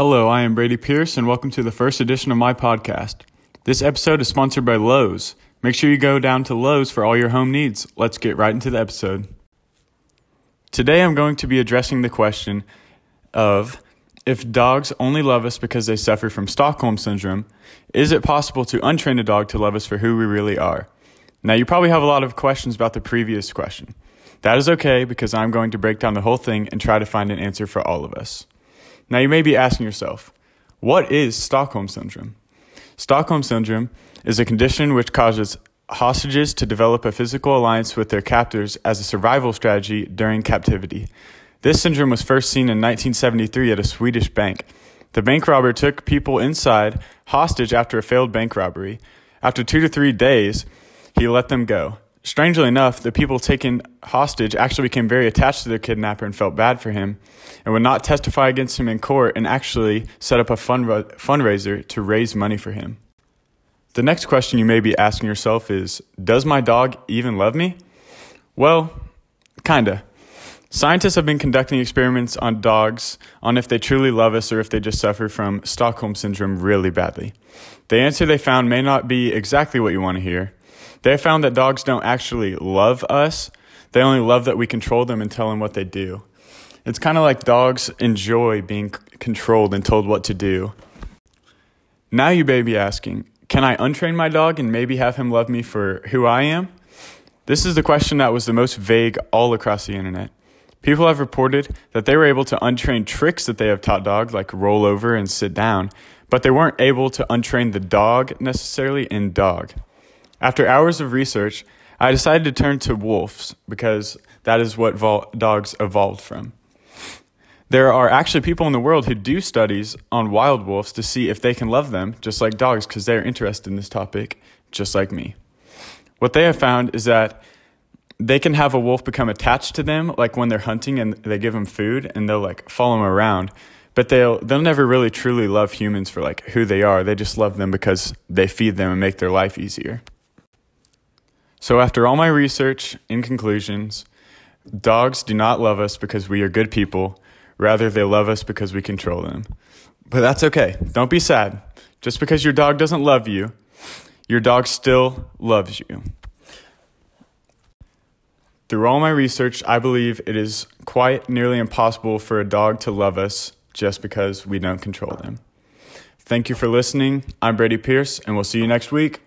Hello, I am Brady Pierce, and welcome to the first edition of my podcast. This episode is sponsored by Lowe's. Make sure you go down to Lowe's for all your home needs. Let's get right into the episode. Today I'm going to be addressing the question of if dogs only love us because they suffer from Stockholm Syndrome, is it possible to untrain a dog to love us for who we really are? Now, you probably have a lot of questions about the previous question. That is okay because I'm going to break down the whole thing and try to find an answer for all of us. Now, you may be asking yourself, what is Stockholm Syndrome? Stockholm Syndrome is a condition which causes hostages to develop a physical alliance with their captors as a survival strategy during captivity. This syndrome was first seen in 1973 at a Swedish bank. The bank robber took people inside hostage after a failed bank robbery. After two to three days, he let them go. Strangely enough, the people taken hostage actually became very attached to their kidnapper and felt bad for him and would not testify against him in court and actually set up a fundraiser to raise money for him. The next question you may be asking yourself is Does my dog even love me? Well, kinda. Scientists have been conducting experiments on dogs on if they truly love us or if they just suffer from Stockholm Syndrome really badly. The answer they found may not be exactly what you want to hear, they found that dogs don't actually love us, they only love that we control them and tell them what they do. It's kind of like dogs enjoy being controlled and told what to do. Now you may be asking, can I untrain my dog and maybe have him love me for who I am? This is the question that was the most vague all across the internet. People have reported that they were able to untrain tricks that they have taught dogs, like roll over and sit down, but they weren't able to untrain the dog necessarily in dog. After hours of research, I decided to turn to wolves because that is what vol- dogs evolved from. There are actually people in the world who do studies on wild wolves to see if they can love them just like dogs because they're interested in this topic just like me. What they have found is that they can have a wolf become attached to them like when they're hunting and they give them food and they'll like follow them around but they'll they'll never really truly love humans for like who they are they just love them because they feed them and make their life easier so, after all my research, in conclusions, dogs do not love us because we are good people. Rather, they love us because we control them. But that's okay. Don't be sad. Just because your dog doesn't love you, your dog still loves you. Through all my research, I believe it is quite nearly impossible for a dog to love us just because we don't control them. Thank you for listening. I'm Brady Pierce, and we'll see you next week.